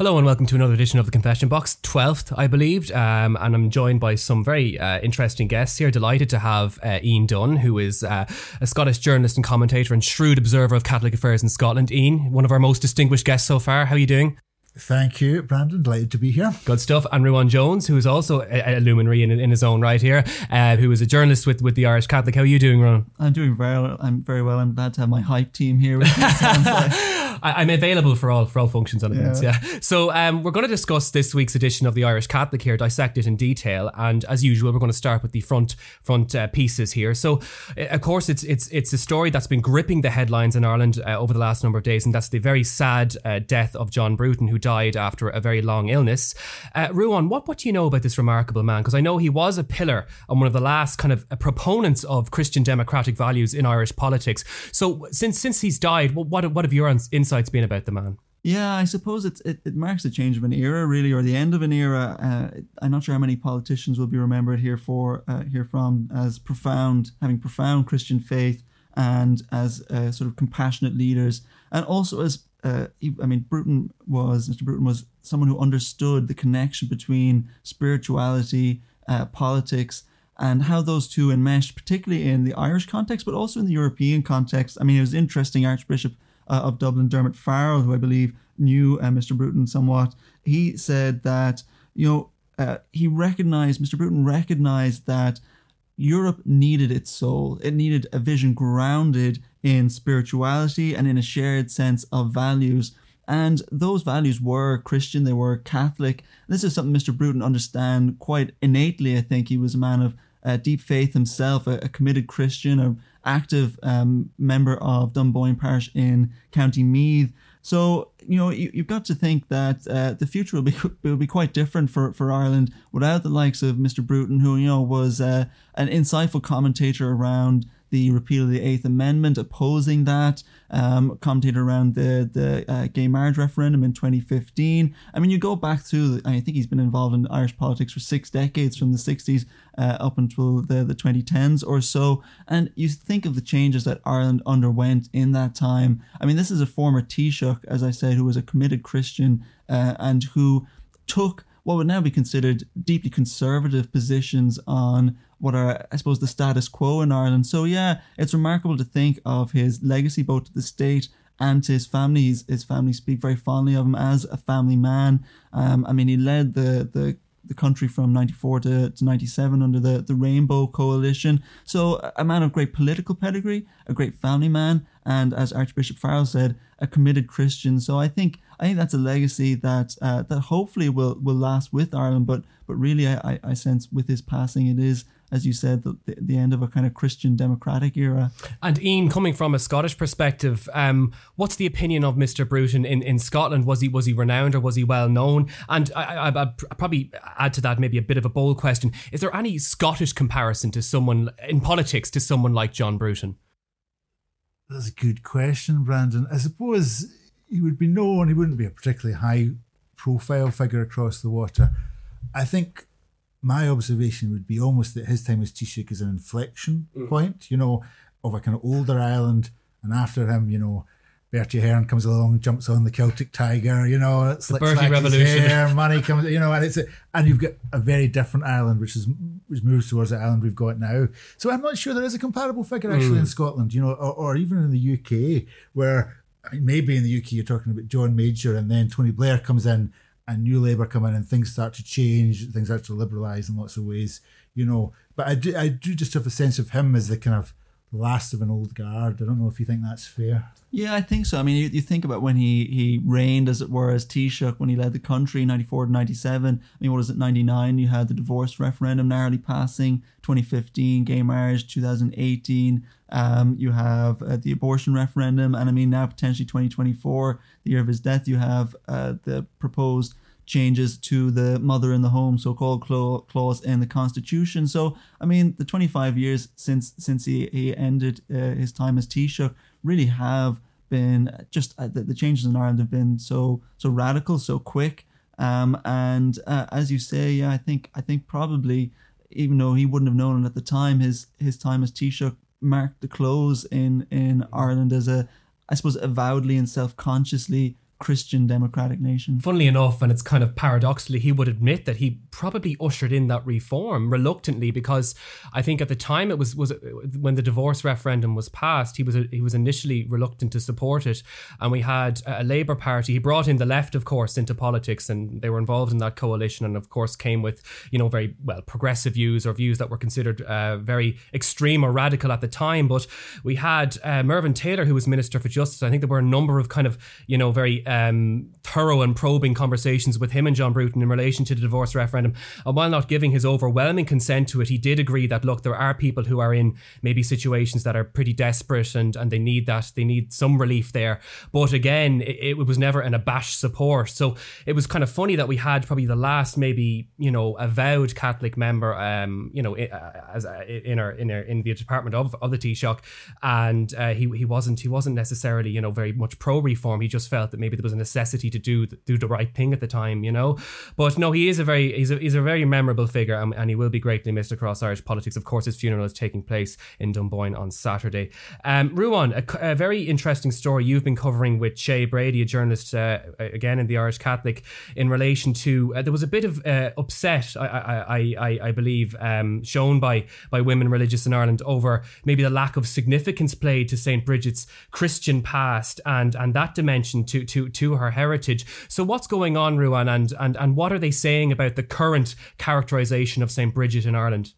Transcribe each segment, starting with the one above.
Hello and welcome to another edition of the Confession Box, 12th, I believed. Um, and I'm joined by some very uh, interesting guests here. Delighted to have uh, Ian Dunn, who is uh, a Scottish journalist and commentator and shrewd observer of Catholic affairs in Scotland. Ian, one of our most distinguished guests so far. How are you doing? Thank you, Brandon. Delighted to be here. Good stuff. And Ruadhan Jones, who is also a, a luminary in, in, his own right here, uh, who is a journalist with, with the Irish Catholic. How are you doing, Ron? I'm doing very well. I'm very well. I'm glad to have my hype team here with me. I, am available for all for all functions and events. Yeah. yeah. So um, we're going to discuss this week's edition of the Irish Catholic here, dissect it in detail, and as usual, we're going to start with the front front uh, pieces here. So, uh, of course, it's it's it's a story that's been gripping the headlines in Ireland uh, over the last number of days, and that's the very sad uh, death of John Bruton, who died after a very long illness. Uh, Ruadhan, what what do you know about this remarkable man? Because I know he was a pillar and one of the last kind of uh, proponents of Christian democratic values in Irish politics. So, since since he's died, what what, have your insights been about the man? Yeah, I suppose it, it marks the change of an era, really, or the end of an era. Uh, I'm not sure how many politicians will be remembered here for uh, here from as profound, having profound Christian faith, and as uh, sort of compassionate leaders, and also as uh, I mean, Bruton was Mr. Bruton was someone who understood the connection between spirituality, uh, politics, and how those two enmeshed, particularly in the Irish context, but also in the European context. I mean, it was interesting. Archbishop uh, of Dublin, Dermot Farrell, who I believe knew uh, Mr. Bruton somewhat, he said that you know uh, he recognized Mr. Bruton recognized that Europe needed its soul. It needed a vision grounded in spirituality and in a shared sense of values. And those values were Christian, they were Catholic. This is something Mr. Bruton understand quite innately. I think he was a man of uh, deep faith himself, a, a committed Christian, a active um, member of Dunboyne Parish in County Meath. So you know you, have got to think that uh, the future will be will be quite different for, for Ireland without the likes of Mr. Bruton, who you know was uh, an insightful commentator around the repeal of the Eighth Amendment, opposing that, um, around the the uh, gay marriage referendum in 2015. I mean, you go back through. I think he's been involved in Irish politics for six decades, from the 60s uh, up until the the 2010s or so. And you think of the changes that Ireland underwent in that time. I mean, this is a former Taoiseach, as I said, who was a committed Christian uh, and who took what would now be considered deeply conservative positions on what are, I suppose, the status quo in Ireland. So, yeah, it's remarkable to think of his legacy both to the state and to his family. His, his family speak very fondly of him as a family man. Um, I mean, he led the, the the country from 94 to, to 97 under the, the Rainbow Coalition. So, a man of great political pedigree, a great family man, and as Archbishop Farrell said, a committed Christian. So, I think I think that's a legacy that uh, that hopefully will will last with Ireland. But but really, I, I sense with his passing, it is as you said, the, the end of a kind of Christian democratic era. And Ian, coming from a Scottish perspective, um, what's the opinion of Mr. Bruton in, in Scotland? Was he was he renowned or was he well known? And I, I, I'd probably add to that maybe a bit of a bold question: Is there any Scottish comparison to someone in politics to someone like John Bruton? That's a good question, Brandon. I suppose he would be known. He wouldn't be a particularly high profile figure across the water. I think my observation would be almost that his time as Taoiseach is an inflection mm. point, you know, of a kind of older Ireland. And after him, you know, Bertie Ahern comes along, jumps on the Celtic Tiger, you know, it's like Bertie Revolution. Hair, money comes, you know, and it's a, and you've got a very different Ireland, which is which moves towards the Ireland we've got now. So I'm not sure there is a comparable figure actually mm. in Scotland, you know, or, or even in the UK, where I mean, maybe in the UK you're talking about John Major, and then Tony Blair comes in and New Labour come in and things start to change, things start to liberalise in lots of ways, you know. But I do, I do just have a sense of him as the kind of last of an old guard. I don't know if you think that's fair. Yeah, I think so. I mean, you, you think about when he he reigned, as it were, as Taoiseach, when he led the country, 94 to 97. I mean, what is it, 99? You had the divorce referendum narrowly passing, 2015, gay marriage, 2018. Um, you have uh, the abortion referendum, and I mean, now potentially 2024, the year of his death, you have uh, the proposed changes to the mother in the home so-called clause in the constitution. So i mean the 25 years since since he, he ended uh, his time as taoiseach really have been just uh, the, the, changes in ireland have been so so radical so quick. Um, and uh, as you say yeah i think i think probably even though he wouldn't have known it at the time his his time as taoiseach marked the close in in ireland as a i suppose avowedly and self-consciously Christian democratic nation. Funnily enough, and it's kind of paradoxically, he would admit that he probably ushered in that reform reluctantly because I think at the time it was was when the divorce referendum was passed, he was he was initially reluctant to support it, and we had a Labour Party. He brought in the left, of course, into politics, and they were involved in that coalition, and of course came with you know very well progressive views or views that were considered uh, very extreme or radical at the time. But we had uh, Mervyn Taylor, who was Minister for Justice. I think there were a number of kind of you know very um, thorough and probing conversations with him and John Bruton in relation to the divorce referendum. And while not giving his overwhelming consent to it, he did agree that look, there are people who are in maybe situations that are pretty desperate and and they need that they need some relief there. But again, it, it was never an abashed support. So it was kind of funny that we had probably the last maybe you know avowed Catholic member, um, you know, as in our in our in the department of of the Taoiseach, and uh, he he wasn't he wasn't necessarily you know very much pro reform. He just felt that maybe there was a necessity to do do the right thing at the time, you know. But no, he is a very he's a he's a very memorable figure, and, and he will be greatly missed across Irish politics. Of course, his funeral is taking place in Dunboyne on Saturday. Um, Ruadhán, a, a, very interesting story you've been covering with Shay Brady, a journalist uh, again in the Irish Catholic, in relation to uh, there was a bit of uh, upset, I I, I, I believe, um, shown by by women religious in Ireland over maybe the lack of significance played to St Bridget's Christian past and and that dimension to to to her heritage. So what's going on, Ruadhán, and and and what are they saying about the current characterization of St Bridget in Ireland?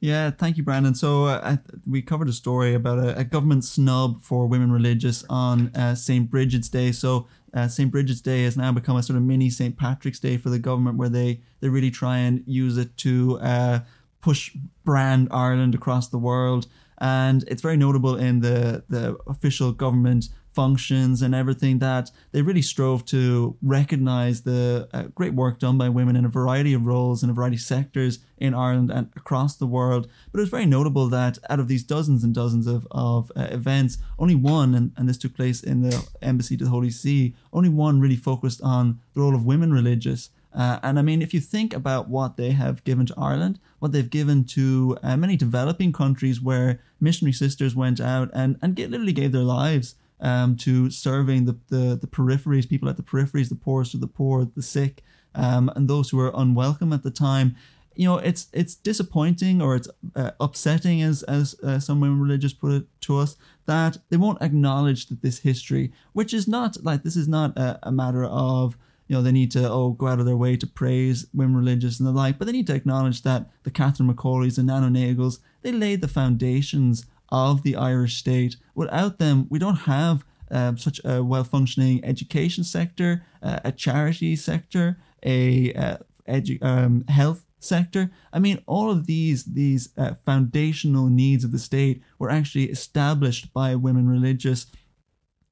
Yeah, thank you, Brandon. So uh, we covered a story about a, a, government snub for women religious on uh, St. Bridget's Day. So uh, St. Bridget's Day has now become a sort of mini St. Patrick's Day for the government, where they they really try and use it to uh, push brand Ireland across the world. And it's very notable in the the official government functions and everything that they really strove to recognize the uh, great work done by women in a variety of roles in a variety of sectors in Ireland and across the world. But it was very notable that out of these dozens and dozens of, of uh, events, only one, and, and this took place in the Embassy to the Holy See, only one really focused on the role of women religious. Uh, and I mean, if you think about what they have given to Ireland, what they've given to uh, many developing countries where missionary sisters went out and, and get, literally gave their lives um, to serving the, the, the peripheries, people at the peripheries, the poorest of the poor, the sick, um, and those who are unwelcome at the time. You know, it's it's disappointing or it's uh, upsetting, as as uh, some women religious put it to us, that they won't acknowledge that this history, which is not like this is not a, a matter of you know they need to oh go out of their way to praise women religious and the like, but they need to acknowledge that the Catherine McAuleys and Nano Nagels they laid the foundations of the Irish state. Without them, we don't have um, such a well functioning education sector, uh, a charity sector, a uh, edu- um, health sector. I mean, all of these these uh, foundational needs of the state were actually established by women religious,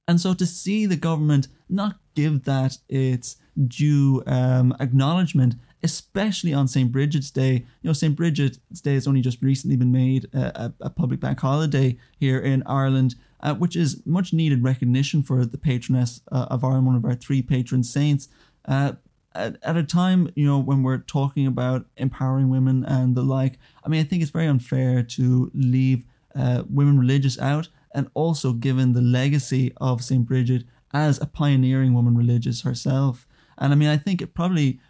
and so to see the government not give that its due um, acknowledgement especially on St. Bridget's Day. You know, St. Bridget's Day has only just recently been made a, a, a public bank holiday here in Ireland, uh, which is much needed recognition for the patroness uh, of Ireland, one of our three patron saints. Uh, at, at a time, you know, when we're talking about empowering women and the like, I mean, I think it's very unfair to leave uh, women religious out, and also given the legacy of St. Bridget as a pioneering woman religious herself. And I mean, I think it probably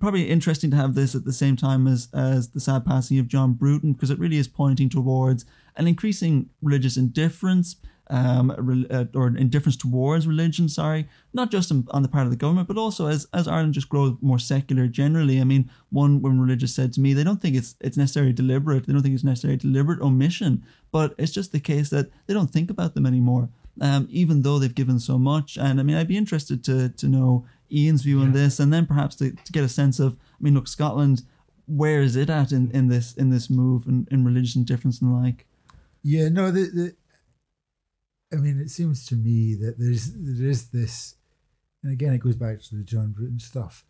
probably interesting to have this at the same time as as the sad passing of John Bruton because it really is pointing towards an increasing religious indifference um, uh, or indifference towards religion. Sorry, not just on the part of the government, but also as as Ireland just grows more secular generally. I mean, one when religious said to me, they don't think it's it's necessarily deliberate. They don't think it's necessarily deliberate omission, but it's just the case that they don't think about them anymore. Um, even though they've given so much, and I mean, I'd be interested to to know Ian's view yeah. on this, and then perhaps to, to get a sense of, I mean, look, Scotland, where is it at in, in this in this move and in, in religious difference and the like? Yeah, no, the, the I mean, it seems to me that there's there is this, and again, it goes back to the John Bruton stuff.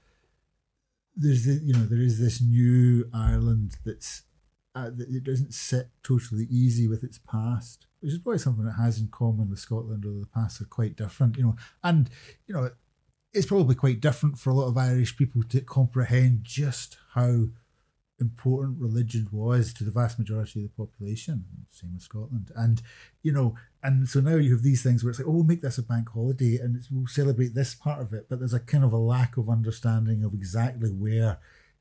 There's the you know there is this new Ireland that's uh, it doesn't sit totally easy with its past, which is probably something it has in common with Scotland, although the past are quite different, you know. And you know, it's probably quite different for a lot of Irish people to comprehend just how important religion was to the vast majority of the population. Same with Scotland, and you know, and so now you have these things where it's like, oh, we'll make this a bank holiday and we'll celebrate this part of it, but there's a kind of a lack of understanding of exactly where.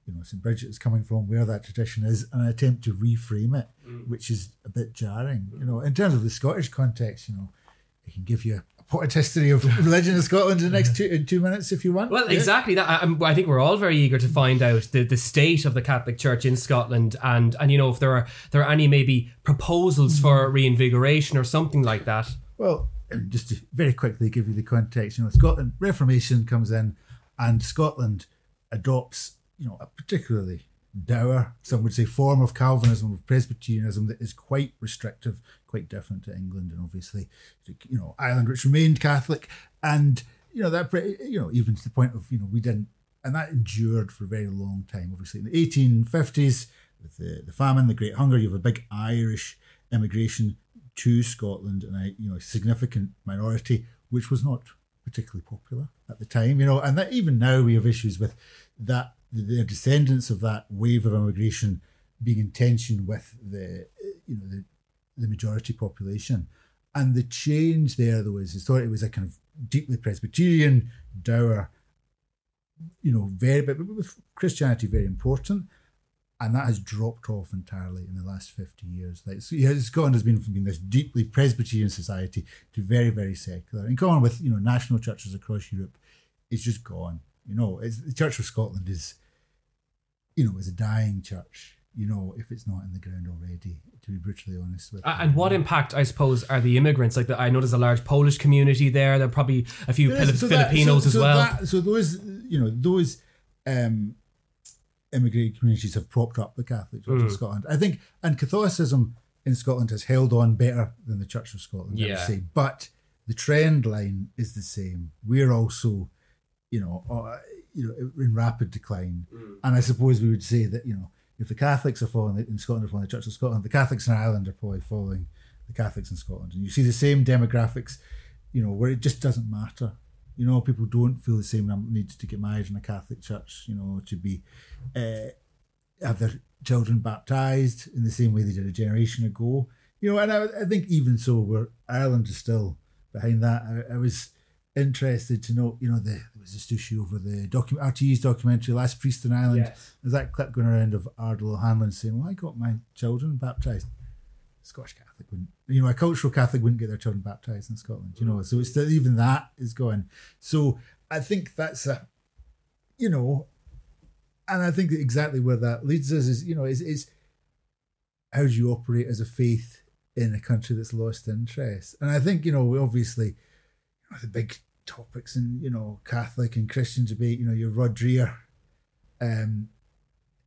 You know, St. Bridget is coming from, where that tradition is, and an attempt to reframe it, Mm. which is a bit jarring. You know, in terms of the Scottish context, you know, I can give you a potted history of religion in Scotland in the next two in two minutes if you want. Well, Yeah. exactly that. I, I'm- think we're all very eager to find out the, the state of the Catholic Church in Scotland, and and you know if there are there are any maybe proposals for reinvigoration or something like that. Well, just to very quickly give you the context, you know, Scotland Reformation comes in, and Scotland adopts, you know, a particularly dour, some would say, form of Calvinism, of Presbyterianism that is quite restrictive, quite different to England, and obviously, you know, Ireland, which remained Catholic, and you know that, you know, even to the point of, you know, we didn't, and that endured for a very long time. Obviously, in the 1850s, with the, the famine, the Great Hunger, you have a big Irish immigration to Scotland and a you know significant minority, which was not particularly popular at the time. You know, and that even now we have issues with that the descendants of that wave of immigration being in tension with the you know the the majority population. And the change there, though, is historically it was a kind of deeply Presbyterian, dour, you know, very, but with Christianity very important and that has dropped off entirely in the last 50 years. Like so, yeah, Scotland has been from being this deeply Presbyterian society to very, very secular. And going with you know national churches across Europe, it's just gone. You know, it's, the Church of Scotland is, you know, is a dying church. You know, if it's not in the ground already, to be brutally honest with. And what impact, I suppose, are the immigrants? Like, the, I know there's a large Polish community there. There are probably a few Fili- so that- Filipinos so- as so well. that- so those, you know, those um, immigrant communities have propped up the Catholic Church Mm. of Scotland. I think, and Catholicism in Scotland has held on better than the Church of Scotland. I would Yeah. say, but the trend line is the same. We're also, you know, uh, you know, in rapid decline. Mm. And I suppose we would say that you know, if the Catholics are following in Scotland are following the Church of Scotland, the Catholics in Ireland are probably following the Catholics in Scotland, and you see the same demographics, you know, where it just doesn't matter. You know, people don't feel the same need to get married in a Catholic church. You know, to be uh, have their children baptized in the same way they did a generation ago. You know, and I, I think even so, where Ireland is still behind that. I, I was interested to know, you know, the, there was this issue over the docu- RTE's documentary Last Priest in Ireland. Yes. There's that clip going around of Ardal O'Hanlon saying, "Well, I got my children baptized." Scottish Catholic wouldn't, you know, a cultural Catholic wouldn't get their children baptized in Scotland, you know. So it's still, even that is going. So I think that's a, you know, and I think that exactly where that leads us is, you know, is is how do you operate as a faith in a country that's lost interest? And I think, you know, obviously, you know, the big topics in, you know, Catholic and Christian debate, you know, your Rod Dreher, um,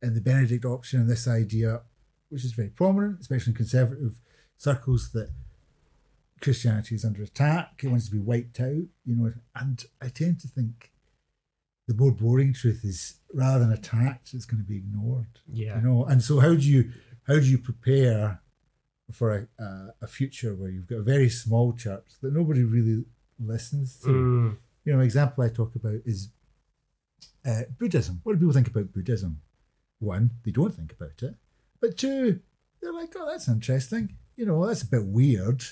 and the Benedict option and this idea, which is very prominent, especially in conservative circles, that Christianity is under attack. It wants to be wiped out, you know. And I tend to think the more boring truth is rather than attacked, it's going to be ignored. Yeah. You know, and so how do you how do you prepare for a, a, a future where you've got a very small church that nobody really listens to? Mm. You know, an example I talk about is uh, Buddhism. What do people think about Buddhism? One, they don't think about it. But two, they're like, oh, that's interesting. You know, that's a bit weird,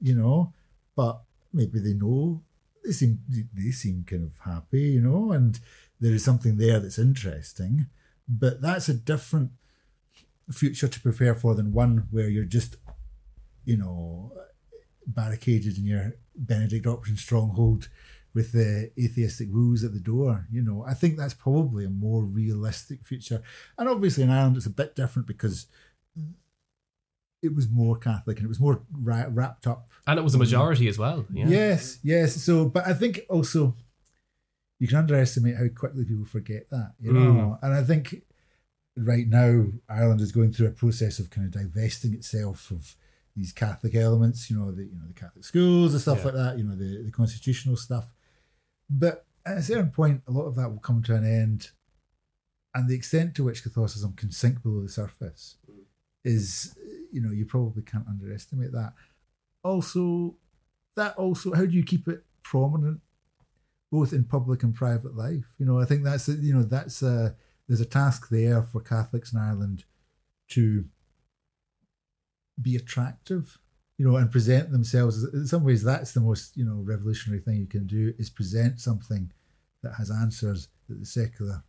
you know, but maybe they know. They seem they seem kind of happy, you know, and there is something there that's interesting. But that's a different future to prepare for than one where you're just, you know, barricaded in your Benedict option stronghold with the atheistic rules at the door. You know, I think that's probably a more realistic future. And obviously in Ireland it's a bit different because it was more Catholic and it was more ra- wrapped up. And it was a majority as well. Yeah. Yes, yes. So, but I think also you can underestimate how quickly people forget that. You know, mm. and I think right now Ireland is going through a process of kind of divesting itself of these Catholic elements. You know, the you know the Catholic schools and stuff Yeah. like that. You know, the the constitutional stuff. But at a certain point, a lot of that will come to an end, and the extent to which Catholicism can sink below the surface is, you know, you probably can't underestimate that. Also, that also, how do you keep it prominent, both in public and private life? You know, I think that's a- you know that's a there's a task there for Catholics in Ireland to be attractive, you know, and present themselves. In some ways, that's the most you know revolutionary thing you can do is present something that has answers that the secular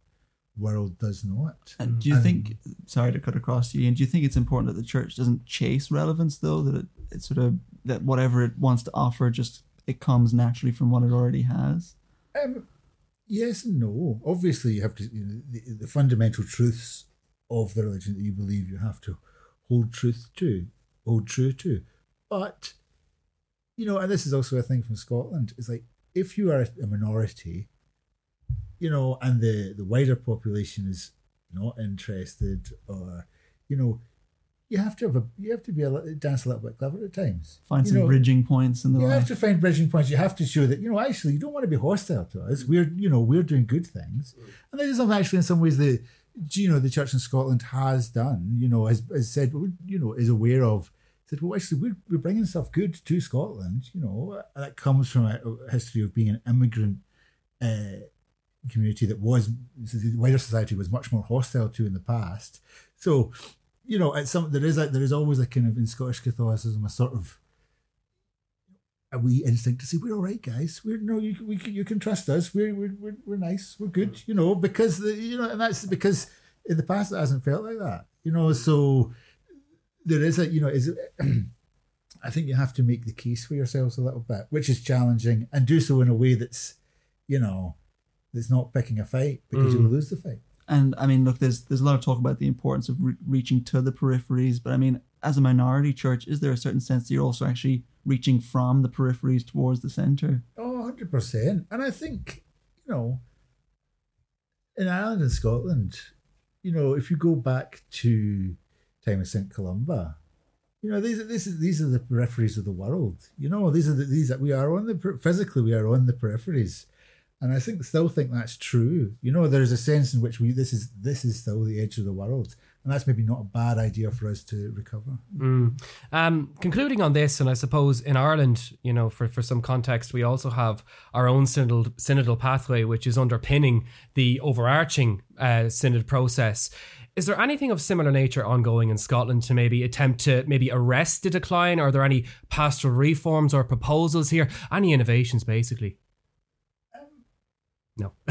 world does not. And do you And- think? Sorry to cut across you. And do you think it's important that the church doesn't chase relevance, though? That it, it sort of that whatever it wants to offer, just it comes naturally from what it already has. Um, yes and no. Obviously, you have to. You know, the, the fundamental truths of the religion that you believe you have to hold truth to, hold true to. But you know, and this is also a thing from Scotland. It's like if you are a minority, you know, and the the wider population is not interested, or you know, you have to have a you have to be a dance a little bit clever at times. Find You some know, bridging points in the you life. have to find bridging points. You have to show that you know actually you don't want to be hostile to us. We're you know we're doing good things, mm. and this is something actually in some ways the you know the church in Scotland has done. You know has, has said you know is aware of. Said well actually we're, we're bringing stuff good to Scotland. You know that comes from a, history of being an immigrant. Uh, community that was the wider society was much more hostile to in the past so you know it's some there is a, there is always a kind of in Scottish Catholicism a sort of a wee instinct to say we're all right, guys. We're no, you we you can trust us. We're we're we're, we're nice. We're good. You know because the, you know, and that's because in the past it hasn't felt like that. You know, so there is a you know is. I think you have to make the case for yourselves a little bit, which is challenging, and do so in a way that's, you know, that's not picking a fight because you'll mm. lose the fight. And I mean, look, there's there's a lot of talk about the importance of re- reaching to the peripheries, but I mean, as a minority church, is there a certain sense that you're also actually reaching from the peripheries towards the center? Oh, 100%. And I think, you know, in Ireland and Scotland, you know, if you go back to time of St. Columba, you know, these are this is these are the peripheries of the world. You know, these are the, these that we are on the physically we are on the peripheries, and I think still think that's true. You know, there is a sense in which we this is this is still the edge of the world, and that's maybe not a bad idea for us to recover. Um, concluding on this, and I suppose in Ireland, you know, for, for some context, we also have our own synodal, synodal pathway, which is underpinning the overarching uh, synod process. Is there anything of similar nature ongoing in Scotland to maybe attempt to maybe arrest the decline? Are there any pastoral reforms or proposals here? Any innovations, basically? No.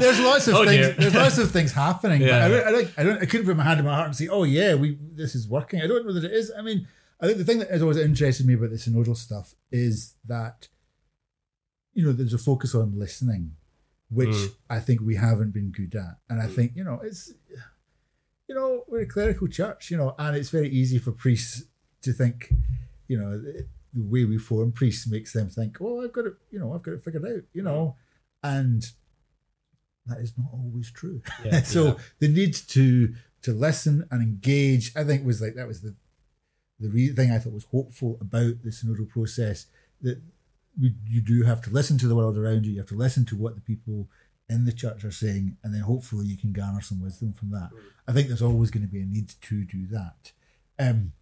there's lots of Oh, things. dear. There's lots of things happening. Yeah. but I, don't- I don't. I don't. I couldn't put my hand in my heart and say, "Oh yeah, we this is working." I don't know that it is. I mean, I think the thing that has always interested me about the synodal stuff is that you know there's a focus on listening, which Mm. I think we haven't been good at, and I think you know it's you know we're a clerical church, you know, and it's very easy for priests to think, you know. The, the way we form priests makes them think, "Oh, I've got it, you know, I've got it figured out," you know, and that is not always true. Yeah, so yeah. the need to to listen and engage, I think, was like that was the the re- thing I thought was hopeful about the synodal process that we, you do have to listen to the world around you. You have to listen to what the people in the church are saying, and then hopefully you can garner some wisdom from that. I think there's always going to be a need to do that. Um,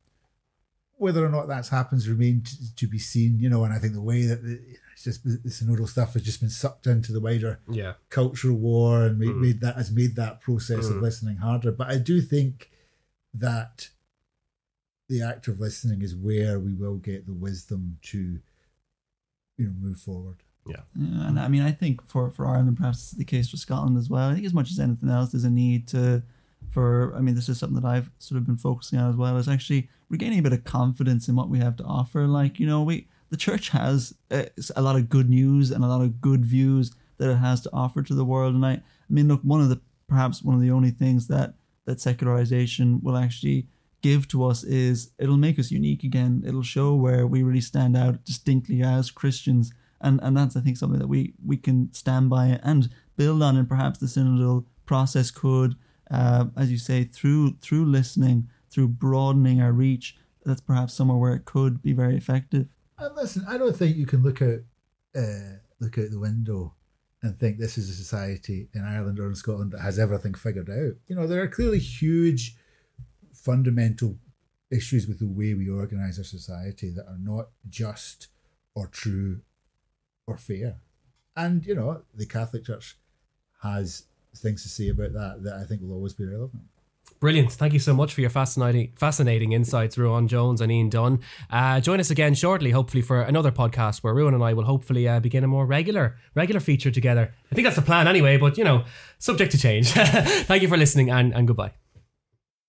whether or not that happens remains to, to be seen, you know. And I think the way that the, it's just the synodal stuff has just been sucked into the wider yeah. cultural war and made, made that has made that process of Mm. listening harder. But I do think that the act of listening is where we will get the wisdom to, you know, move forward. Yeah, and I mean, I think for for Ireland, perhaps this the case for Scotland as well. I think as much as anything else, there's a need to, for I mean, this is something that I've sort of been focusing on as well. Is actually regaining a bit of confidence in what we have to offer. Like you know, we the church has uh, a lot of good news and a lot of good views that it has to offer to the world. And I, I mean, look, one of the perhaps one of the only things that that secularization will actually give to us is it'll make us unique again. It'll show where we really stand out distinctly as Christians and and that's I think something that we we can stand by and build on, and perhaps the synodal process could, uh, as you say, through through listening, through broadening our reach, that's perhaps somewhere where it could be very effective. And listen, I don't think you can look out uh, look out the window and think this is a society in Ireland or in Scotland that has everything figured out. You know, there are clearly huge fundamental issues with the way we organise our society that are not just or true or fair. And, you know, the Catholic Church has things to say about that that I think will always be relevant. Brilliant. Thank you so much for your fascinating fascinating insights, Ruadhan Jones and Ian Dunn. Uh, join us again shortly, hopefully, for another podcast where Ruadhan and I will hopefully uh, begin a more regular regular feature together. I think that's the plan anyway, but you know, subject to change. Thank you for listening and, and goodbye.